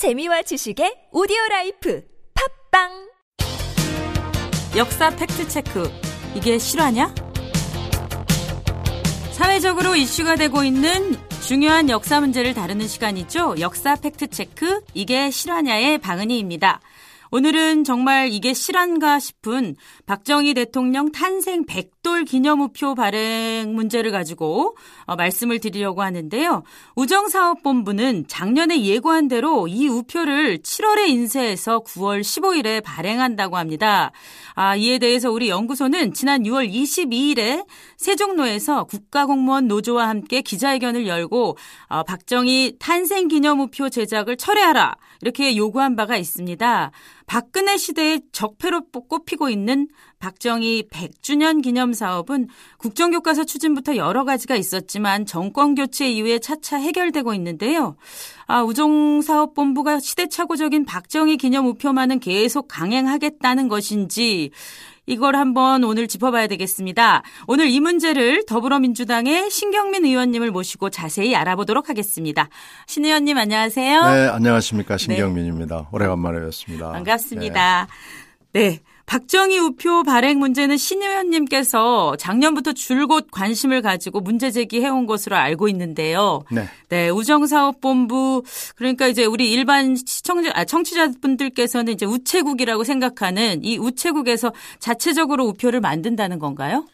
재미와 지식의 오디오 라이프 팟빵 역사 팩트 체크. 이게 실화냐? 사회적으로 이슈가 되고 있는 중요한 역사 문제를 다루는 시간이죠. 역사 팩트 체크. 이게 실화냐의 방은희입니다. 오늘은 정말 이게 실화인가 싶은 박정희 대통령 탄생 100돌 기념우표 발행 문제를 가지고 어, 말씀을 드리려고 하는데요. 우정사업본부는 작년에 예고한 대로 이 우표를 7월에 인쇄해서 9월 15일에 발행한다고 합니다. 아, 이에 대해서 우리 연구소는 지난 6월 22일에 세종로에서 국가공무원 노조와 함께 기자회견을 열고 어, 박정희 탄생 기념우표 제작을 철회하라 이렇게 요구한 바가 있습니다. 박근혜 시대의 적폐로 꼽히고 있는 박정희 100주년 기념 사업은 국정교과서 추진부터 여러 가지가 있었지만 정권 교체 이후에 차차 해결되고 있는데요. 아, 우정사업본부가 시대착오적인 박정희 기념 우표만은 계속 강행하겠다는 것인지 이걸 한번 오늘 짚어봐야 되겠습니다. 오늘 이 문제를 더불어민주당의 신경민 의원님을 모시고 자세히 알아보도록 하겠습니다. 신 의원님 안녕하세요. 네, 안녕하십니까. 신경민입니다. 네. 오래간만에 뵙습니다. 반갑습니다. 네. 네. 박정희 우표 발행 문제는 신 의원님께서 작년부터 줄곧 관심을 가지고 문제 제기해온 것으로 알고 있는데요. 네. 네, 우정사업본부 그러니까 이제 우리 일반 시청자 아, 청취자분들께서는 이제 우체국이라고 생각하는 이 우체국에서 자체적으로 우표를 만든다는 건가요?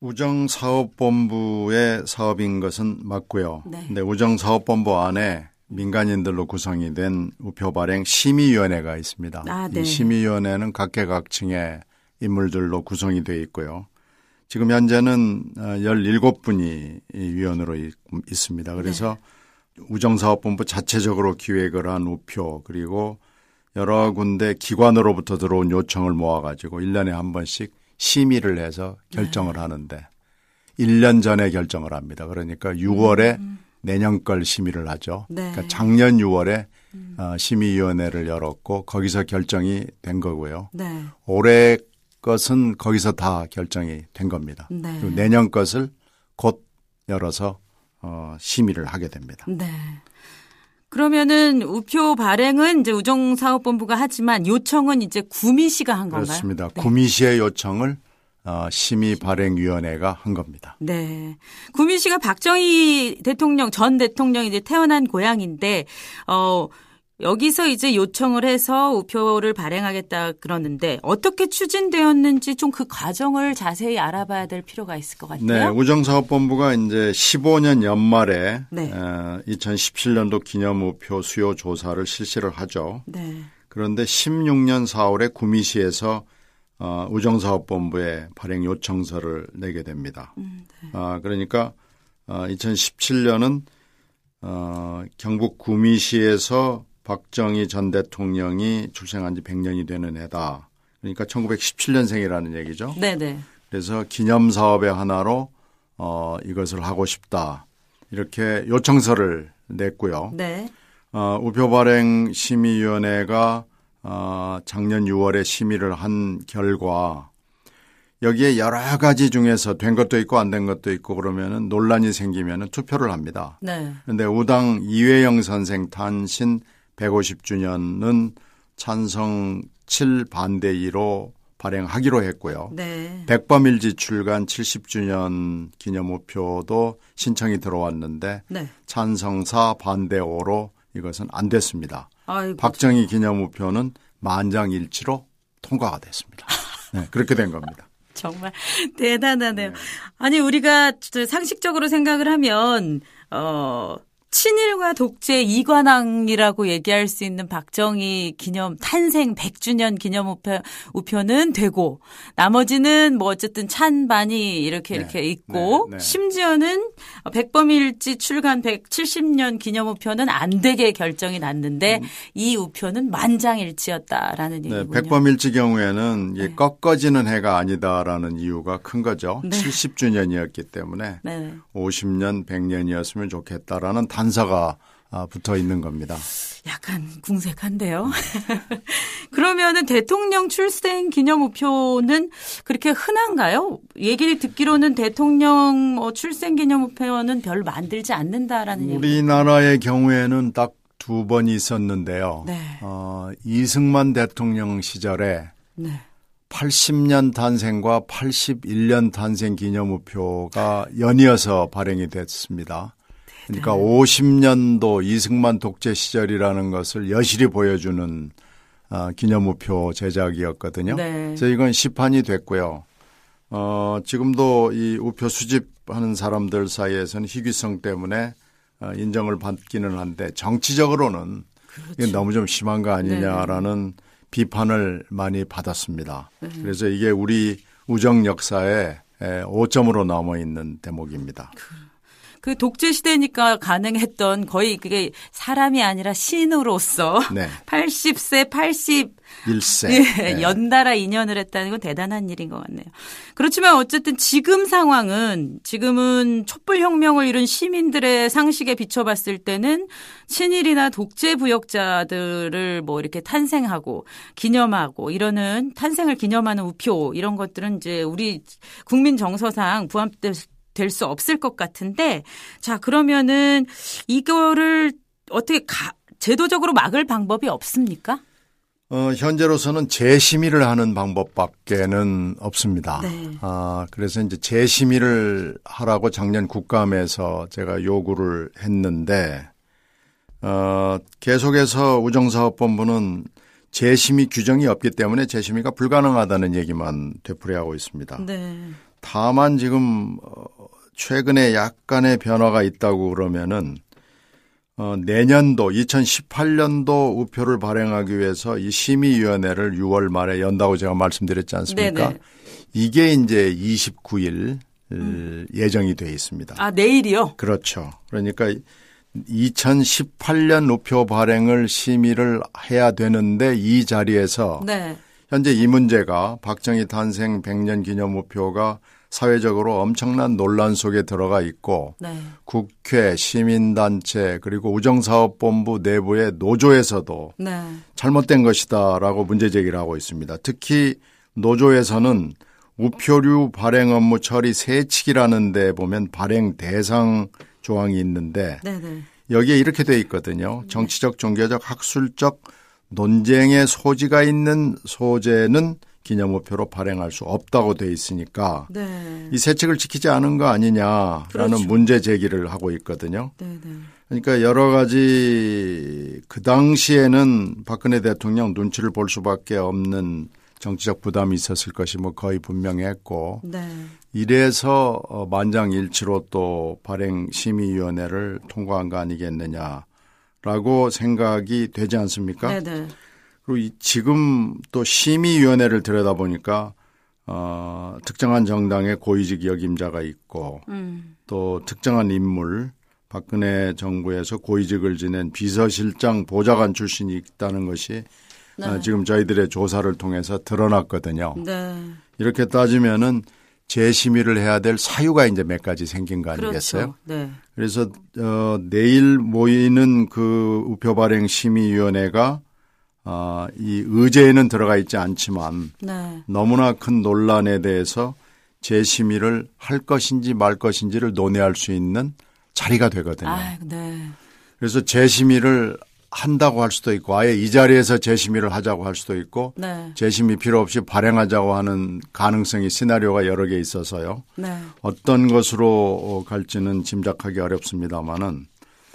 우정사업본부의 사업인 것은 맞고요. 네. 근데 우정사업본부 안에 민간인들로 구성이 된 우표 발행 심의위원회가 있습니다. 아, 네. 이 심의위원회는 각계각층의 인물들로 구성이 되어 있고요. 지금 현재는 17분이 어, 위원으로 있습니다. 그래서 네. 우정사업본부 자체적으로 기획을 한 우표 그리고 여러 군데 기관으로부터 들어온 요청을 모아가지고 1년에 한 번씩 심의를 해서 결정을 네. 하는데 1년 전에 결정을 합니다. 그러니까 6월에 음. 내년 걸 심의를 하죠. 네. 그러니까 작년 6월에 음. 어, 심의위원회를 열었고 거기서 결정이 된 거고요. 네. 올해 것은 거기서 다 결정이 된 겁니다. 네. 그리고 내년 것을 곧 열어서 어, 심의를 하게 됩니다. 네. 그러면은 우표 발행은 이제 우정사업본부가 하지만 요청은 이제 구미시가 한 건가요? 그렇습니다. 네. 구미시의 요청을 어, 심의 발행위원회가 한 겁니다. 네. 구민 씨가 박정희 대통령 전 대통령이 이제 태어난 고향인데 어 여기서 이제 요청을 해서 우표를 발행하겠다 그러는데 어떻게 추진되었는지 좀 그 과정을 자세히 알아봐야 될 필요가 있을 것 같아요. 네, 우정사업본부가 이제 15년 연말에 네. 어, 2017년도 기념 우표 수요 조사를 실시를 하죠. 네. 그런데 16년 4월에 구미시에서 어, 우정사업본부에 발행 요청서를 내게 됩니다. 음, 네. 아, 그러니까 어, 2017년은 어, 경북 구미시에서 박정희 전 대통령이 출생한 지 100년이 되는 해다. 그러니까 1917년생이라는 얘기죠. 네네. 네. 그래서 기념 사업의 하나로 어, 이것을 하고 싶다. 이렇게 요청서를 냈고요. 네. 어, 우표 발행 심의위원회가 어, 작년 6월에 심의를 한 결과 여기에 여러 가지 중에서 된 것도 있고 안 된 것도 있고 그러면은 논란이 생기면은 투표를 합니다. 네. 그런데 우당 이회영 선생 탄신 150주년은 찬성 7 반대 2로 발행하기로 했고요. 네. 백범일지 출간 70주년 기념 우표도 신청이 들어왔는데 네. 찬성 4 반대 5로 이것은 안 됐습니다. 아이고. 박정희 기념우표는 만장일치로 통과가 됐습니다. 네, 그렇게 된 겁니다. 정말 대단하네요. 네. 아니 우리가 상식적으로 생각을 하면 어 친일과 독재 이관왕이라고 얘기할 수 있는 박정희 기념 탄생 100주년 기념 우표, 우표는 되고 나머지는 뭐 어쨌든 찬반이 이렇게 네. 이렇게 있고 네. 네. 심지어는 백범일지 출간 170년 기념 우표는 안 되게 결정이 났는데 음. 이 우표는 만장일치였다라는 네, 얘기군요. 백범일지 경우에는 네. 꺾어지는 해가 아니다라는 이유가 큰 거죠. 70주년이었기 때문에 50년 100년이었으면 좋겠다라는 단서가 아, 붙어 있는 겁니다. 약간 궁색한데요. 그러면은 대통령 출생 기념 우표는 그렇게 흔한가요? 얘기를 듣기로는 대통령 뭐 출생 기념 우표는 별 만들지 않는다라는 우리나라의 얘기. 경우에는 딱 두 번 있었는데요. 네. 어, 이승만 대통령 시절에 네. 80년 탄생과 81년 탄생 기념 우표가 연이어서 발행이 됐습니다. 그러니까 50년도 이승만 독재 시절이라는 것을 여실히 보여주는 어, 기념우표 제작이었거든요. 네. 그래서 이건 시판이 됐고요. 어, 지금도 이 우표 수집하는 사람들 사이에서는 희귀성 때문에 어, 인정을 받기는 한데 정치적으로는 그렇죠. 이게 너무 좀 심한 거 아니냐라는 네. 비판을 많이 받았습니다. 네. 그래서 이게 우리 우정 역사에 5점으로 남아 있는 대목입니다. 그 독재 시대니까 가능했던 거의 그게 사람이 아니라 신으로서 네. 80세, 81세 예, 네. 연달아 인연을 했다는 건 대단한 일인 것 같네요. 그렇지만 어쨌든 지금 상황은 지금은 촛불 혁명을 이룬 시민들의 상식에 비춰봤을 때는 친일이나 독재 부역자들을 뭐 이렇게 탄생하고 기념하고 이러는 탄생을 기념하는 우표 이런 것들은 이제 우리 국민 정서상 부합될 될 수 없을 것 같은데 자 그러면은 이거를 어떻게 가, 제도적으로 막을 방법이 없습니까? 어, 현재로서는 재심의를 하는 방법밖에는 없습니다. 네. 아, 그래서 이제 재심의를 하라고 작년 국감에서 제가 요구를 했는데, 어, 계속해서 우정사업본부는 재심의 규정이 없기 때문에 재심의가 불가능하다는 얘기만 되풀이하고 있습니다. 네. 다만 지금 어, 최근에 약간의 변화가 있다고 그러면은 어, 내년도 2018년도 우표를 발행하기 위해서 이 심의위원회를 6월 말에 연다고 제가 말씀드렸지 않습니까? 네네. 이게 이제 29일 음. 예정이 돼 있습니다. 아 내일이요? 그렇죠. 그러니까 2018년 우표 발행을 심의를 해야 되는데 이 자리에서 네. 현재 이 문제가 박정희 탄생 100년 기념 우표가 사회적으로 엄청난 논란 속에 들어가 있고 네. 국회, 시민단체 그리고 우정사업본부 내부의 노조에서도 네. 잘못된 것이다라고 문제 제기를 하고 있습니다. 특히 노조에서는 우표류 발행 업무 처리 세칙이라는 데 보면 발행 대상 조항이 있는데 네네. 네. 여기에 이렇게 돼 있거든요. 정치적, 종교적, 학술적 논쟁의 소지가 있는 소재는 기념우표로 발행할 수 없다고 돼 있으니까 네. 이 세칙을 지키지 않은 거 아니냐라는 그렇죠. 문제 제기를 하고 있거든요. 네, 네. 그러니까 여러 가지 그 당시에는 박근혜 대통령 눈치를 볼 수밖에 없는 정치적 부담이 있었을 것이 뭐 거의 분명했고 네. 이래서 어, 만장일치로 또 발행 심의위원회를 통과한 거 아니겠느냐 라고 생각이 되지 않습니까? 네네. 네. 그리고 지금 또 심의위원회를 들여다보니까 어, 특정한 정당의 고위직 역임자가 있고 음. 또 특정한 인물 박근혜 정부에서 고위직을 지낸 비서실장 보좌관 출신이 있다는 것이 네. 어, 지금 저희들의 조사를 통해서 드러났거든요. 네. 이렇게 따지면은 재심의를 해야 될 사유가 이제 몇 가지 생긴 거 아니겠어요? 그렇죠. 네. 그래서 어, 내일 모이는 그 우표 발행 심의 위원회가 어, 이 의제에는 들어가 있지 않지만 네. 너무나 큰 논란에 대해서 재심의를 할 것인지 말 것인지를 논의할 수 있는 자리가 되거든요. 아, 네. 그래서 재심의를 한다고 할 수도 있고 아예 이 자리에서 재심의를 하자고 할 수도 있고 네. 재심의 필요 없이 발행하자고 하는 가능성이 시나리오가 여러 개 있어서요. 네. 어떤 것으로 갈지는 짐작하기 어렵습니다만은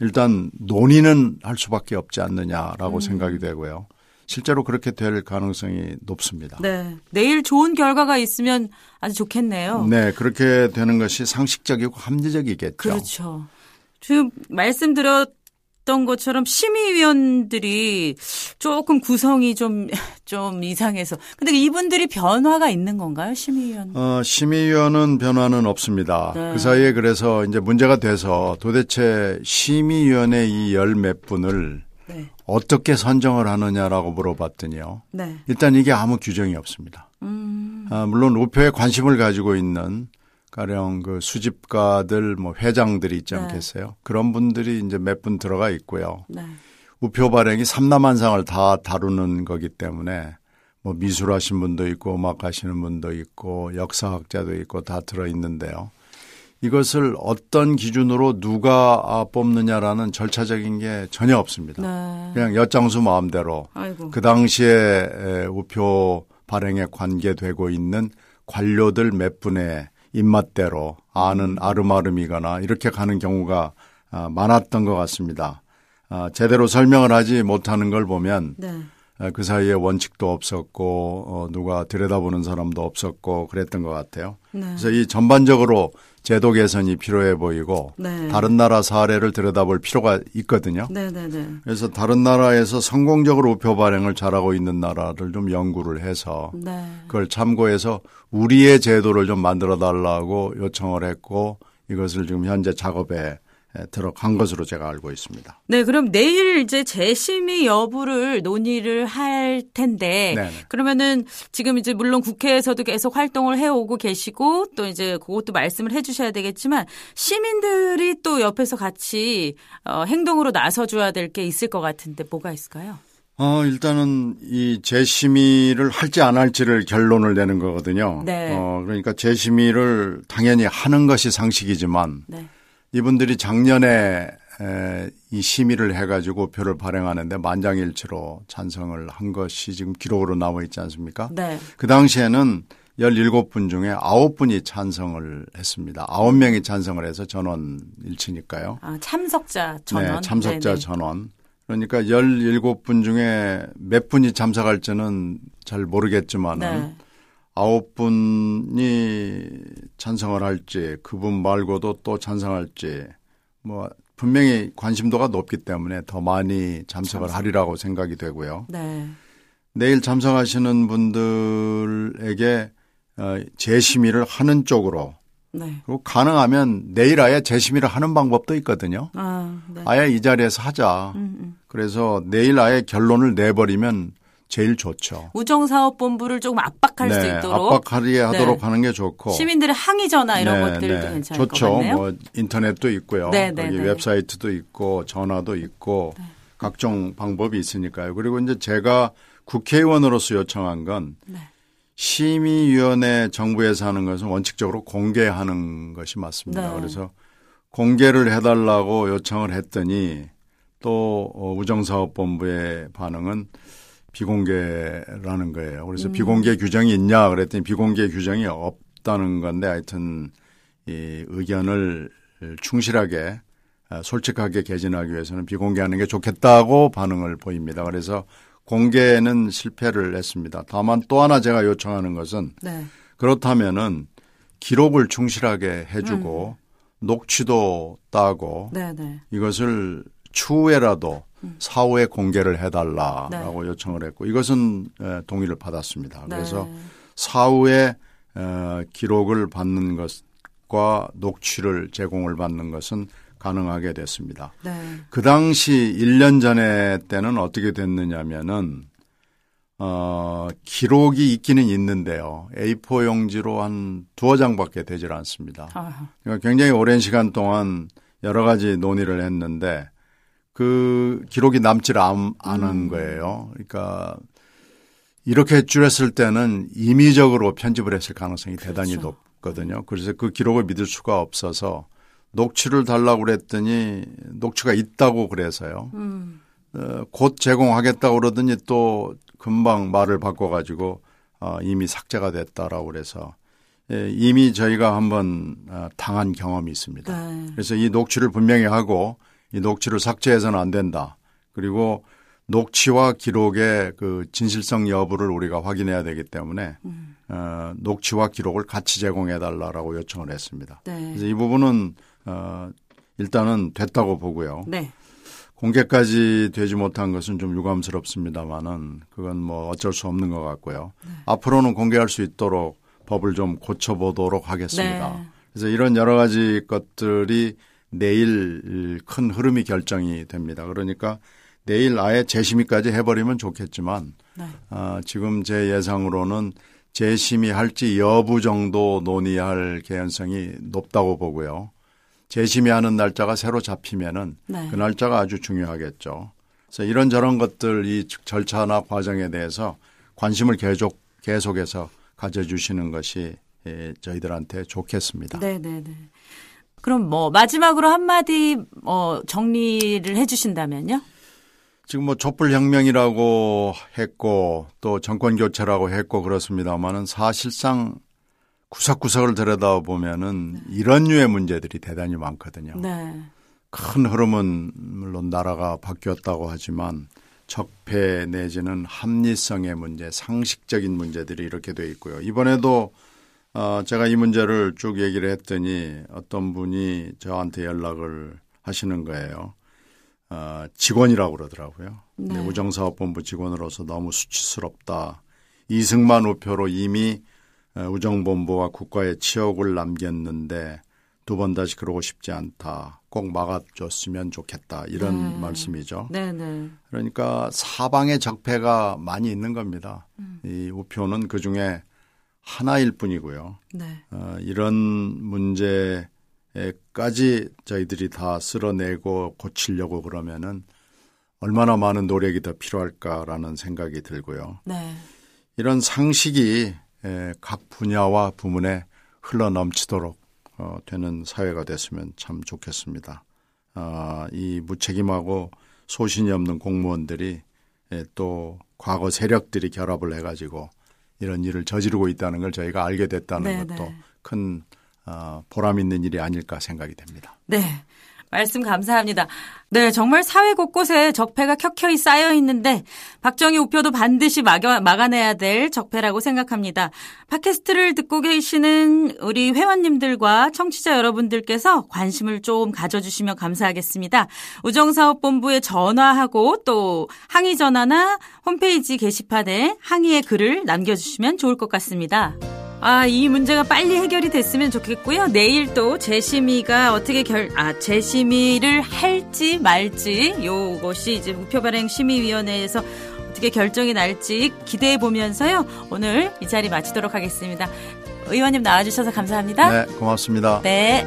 일단 논의는 할 수밖에 없지 않느냐라고 음. 생각이 되고요. 실제로 그렇게 될 가능성이 높습니다. 네. 내일 좋은 결과가 있으면 아주 좋겠네요. 네. 그렇게 되는 것이 상식적이고 합리적이겠죠. 그렇죠. 지금 말씀드렸 던 것처럼 심의위원들이 조금 구성이 좀, 좀 이상해서. 근데 이분들이 변화가 있는 건가요? 심의위원? 어, 심의위원은 변화는 없습니다. 네. 그 사이에 그래서 이제 문제가 돼서 도대체 심의위원회 이 열 몇 분을 네. 어떻게 선정을 하느냐라고 물어봤더니요. 네. 일단 이게 아무 규정이 없습니다. 음. 아, 물론 우표에 관심을 가지고 있는 가령 그 수집가들 뭐 회장들이 있지 네. 않겠어요? 그런 분들이 이제 몇 분 들어가 있고요. 네. 우표 발행이 삼남한상을 다 다루는 거기 때문에 뭐 미술하신 분도 있고 음악 하시는 분도 있고 역사학자도 있고 다 들어 있는데요. 이것을 어떤 기준으로 누가 뽑느냐라는 절차적인 게 전혀 없습니다. 네. 그냥 엿장수 마음대로 아이고. 그 당시에 우표 발행에 관계되고 있는 관료들 몇 분의 입맛대로 아는 음. 아름아름이거나 이렇게 가는 경우가 아, 많았던 것 같습니다. 아, 제대로 설명을 하지 못하는 걸 보면 네. 아, 그 사이에 원칙도 없었고 어, 누가 들여다보는 사람도 없었고 그랬던 것 같아요. 네. 그래서 이 전반적으로 제도 개선이 필요해 보이고 네. 다른 나라 사례를 들여다볼 필요가 있거든요. 네, 네, 네. 그래서 다른 나라에서 성공적으로 우표 발행을 잘하고 있는 나라를 좀 연구를 해서 네. 그걸 참고해서 우리의 제도를 좀 만들어 달라고 요청을 했고 이것을 지금 현재 작업에 예, 들어간 것으로 제가 알고 있습니다. 네, 그럼 내일 이제 재심의 여부를 논의를 할 텐데 네네. 그러면은 지금 이제 물론 국회에서도 계속 활동을 해오고 계시고 또 이제 그것도 말씀을 해주셔야 되겠지만 시민들이 또 옆에서 같이 어, 행동으로 나서줘야 될 게 있을 것 같은데 뭐가 있을까요? 어, 일단은 이 재심의를 할지 안 할지를 결론을 내는 거거든요. 네. 어, 그러니까 재심의를 당연히 하는 것이 상식이지만 네. 이분들이 작년에 이 심의를 해가지고 표를 발행하는데 만장일치로 찬성을 한 것이 지금 기록으로 나와 있지 않습니까? 네. 그 당시에는 17분 중에 9분이 찬성을 했습니다. 9명이 찬성을 해서 전원 일치니까요. 아, 참석자 전원? 네, 참석자 네네. 전원. 그러니까 17분 중에 몇 분이 참석할지는 잘 모르겠지만은 네. 아홉 분이 찬성을 할지 그분 말고도 또 찬성할지 뭐 분명히 관심도가 높기 때문에 더 많이 참석을 하리라고 생각이 되고요. 네. 내일 참석하시는 분들에게 어, 재심의를 하는 쪽으로 네. 그리고 가능하면 내일 아예 재심의를 하는 방법도 있거든요. 아, 네. 아예 이 자리에서 하자. 음, 음. 그래서 내일 아예 결론을 내버리면 제일 좋죠. 우정사업본부를 조금 압박할 네, 수 있도록 압박하게 네. 하도록 하는 게 좋고 시민들의 항의 전화 이런 네, 것들도 네. 괜찮을 좋죠. 것 같네요. 뭐 인터넷도 있고요. 네, 네 여기 네. 웹사이트도 있고 전화도 있고 각종 방법이 있으니까요. 그리고 이제 제가 국회의원으로서 요청한 건 심의위원회 정부에서 하는 것은 원칙적으로 공개하는 것이 맞습니다. 그래서 공개를 해달라고 요청을 했더니 또 어, 우정사업본부의 반응은 비공개라는 거예요. 그래서 음. 비공개 규정이 있냐 그랬더니 비공개 규정이 없다는 건데 하여튼 이 의견을 충실하게 아, 솔직하게 개진하기 위해서는 비공개하는 게 좋겠다고 반응을 보입니다. 그래서 공개는 실패를 했습니다. 다만 또 하나 제가 요청하는 것은 네. 그렇다면은 기록을 충실하게 해주고 음. 녹취도 따고 네네. 네. 이것을 추후에라도 사후에 공개를 해달라라고 네. 요청을 했고 이것은 동의를 받았습니다. 네. 그래서 사후에 기록을 받는 것과 녹취를 제공을 받는 것은 가능하게 됐습니다. 네. 그 당시 1년 전에 때는 어떻게 됐느냐면은 어, 기록이 있기는 있는데요. A4 용지로 한 두어 장밖에 되질 않습니다. 그러니까 굉장히 오랜 시간 동안 여러 가지 논의를 했는데 그 기록이 남질 않, 않은 음. 거예요. 그러니까 이렇게 줄였을 때는 임의적으로 편집을 했을 가능성이 그렇죠. 대단히 높거든요. 그래서 그 기록을 믿을 수가 없어서 녹취를 달라고 그랬더니 녹취가 있다고 그래서요. 음. 어, 곧 제공하겠다고 그러더니 또 금방 말을 바꿔가지고 어, 이미 삭제가 됐다라고 그래서 예, 이미 저희가 한번 어, 당한 경험이 있습니다. 네. 그래서 이 녹취를 분명히 하고 이 녹취를 삭제해서는 안 된다. 그리고 녹취와 기록의 그 진실성 여부를 우리가 확인해야 되기 때문에 음. 어, 녹취와 기록을 같이 제공해 달라라고 요청을 했습니다. 네. 그래서 이 부분은 어, 일단은 됐다고 보고요. 네. 공개까지 되지 못한 것은 좀 유감스럽습니다만은 그건 뭐 어쩔 수 없는 것 같고요. 네. 앞으로는 공개할 수 있도록 법을 좀 고쳐보도록 하겠습니다. 네. 그래서 이런 여러 가지 것들이 내일 큰 흐름이 결정이 됩니다. 그러니까 내일 아예 재심의까지 해버리면 좋겠지만 네. 어, 지금 제 예상으로는 재심의할지 여부 정도 논의할 개연성이 높다고 보고요. 재심의하는 날짜가 새로 잡히면은 네. 그 날짜가 아주 중요하겠죠. 그래서 이런저런 것들 이 절차나 과정에 대해서 관심을 계속 계속해서 가져주시는 것이 예, 저희들한테 좋겠습니다. 네, 네, 네. 그럼 뭐 마지막으로 한마디 어 정리를 해 주신다면요? 지금 뭐 촛불혁명이라고 했고 또 정권 교체라고 했고 그렇습니다만은 사실상 구석구석을 들여다보면은 이런 류의 문제들이 대단히 많거든요. 네. 큰 흐름은 물론 나라가 바뀌었다고 하지만 적폐 내지는 합리성의 문제, 상식적인 문제들이 이렇게 돼 있고요. 이번에도 어 제가 이 문제를 쭉 얘기를 했더니 어떤 분이 저한테 연락을 하시는 거예요. 어, 직원이라고 그러더라고요. 네. 우정사업본부 직원으로서 너무 수치스럽다. 이승만 우표로 이미 어, 우정본부와 국가에 치욕을 남겼는데 두 번 다시 그러고 싶지 않다. 꼭 막아줬으면 좋겠다. 이런 네. 말씀이죠. 네, 네. 그러니까 사방에 적폐가 많이 있는 겁니다. 음. 이 우표는 그 중에 하나일 뿐이고요. 네. 어, 이런 문제 까지 저희들이 다 쓸어내고 고치려고 그러면은 얼마나 많은 노력이 더 필요할까라는 생각이 들고요. 네. 이런 상식이 각 분야와 부문에 흘러 넘치도록 어, 되는 사회가 됐으면 참 좋겠습니다. 아, 이 무책임하고 소신이 없는 공무원들이 또 과거 세력들이 결합을 해가지고 이런 일을 저지르고 있다는 걸 저희가 알게 됐다는 네, 것도 네. 큰 어, 보람 있는 일이 아닐까 생각이 됩니다. 네. 말씀 감사합니다. 네, 정말 사회 곳곳에 적폐가 켜켜이 쌓여 있는데 박정희 우표도 반드시 막아, 막아내야 될 적폐라고 생각합니다. 팟캐스트를 듣고 계시는 우리 회원님들과 청취자 여러분들께서 관심을 좀 가져주시면 감사하겠습니다. 우정사업본부에 전화하고 또 항의 전화나 홈페이지 게시판에 항의의 글을 남겨주시면 좋을 것 같습니다. 아, 이 문제가 빨리 해결이 됐으면 좋겠고요. 내일 또 재심의가 어떻게 결, 아, 재심의를 할지 말지 요것이 이제 우표 발행 심의위원회에서 어떻게 결정이 날지 기대해 보면서요. 오늘 이 자리 마치도록 하겠습니다. 의원님 나와주셔서 감사합니다. 네, 고맙습니다. 네.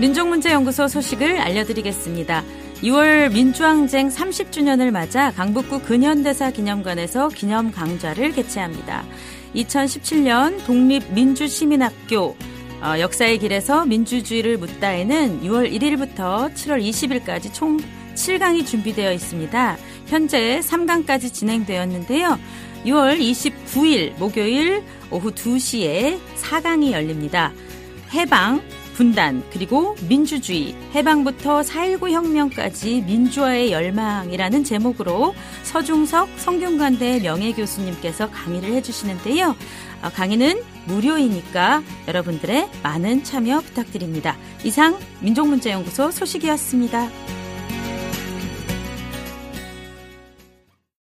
민족문제연구소 소식을 알려드리겠습니다. 2월 민주항쟁 30주년을 맞아 강북구 근현대사 기념관에서 기념 강좌를 개최합니다. 2017년 독립민주시민학교 어, 역사의 길에서 민주주의를 묻다에는 6월 1일부터 7월 20일까지 총 7강이 준비되어 있습니다. 현재 3강까지 진행되었는데요. 6월 29일 목요일 오후 2시에 4강이 열립니다. 해방, 분단, 그리고 민주주의, 해방부터 4.19 혁명까지 민주화의 열망이라는 제목으로 서중석 성균관대 명예교수님께서 강의를 해주시는데요. 어, 강의는 무료이니까 여러분들의 많은 참여 부탁드립니다. 이상 민족문제연구소 소식이었습니다.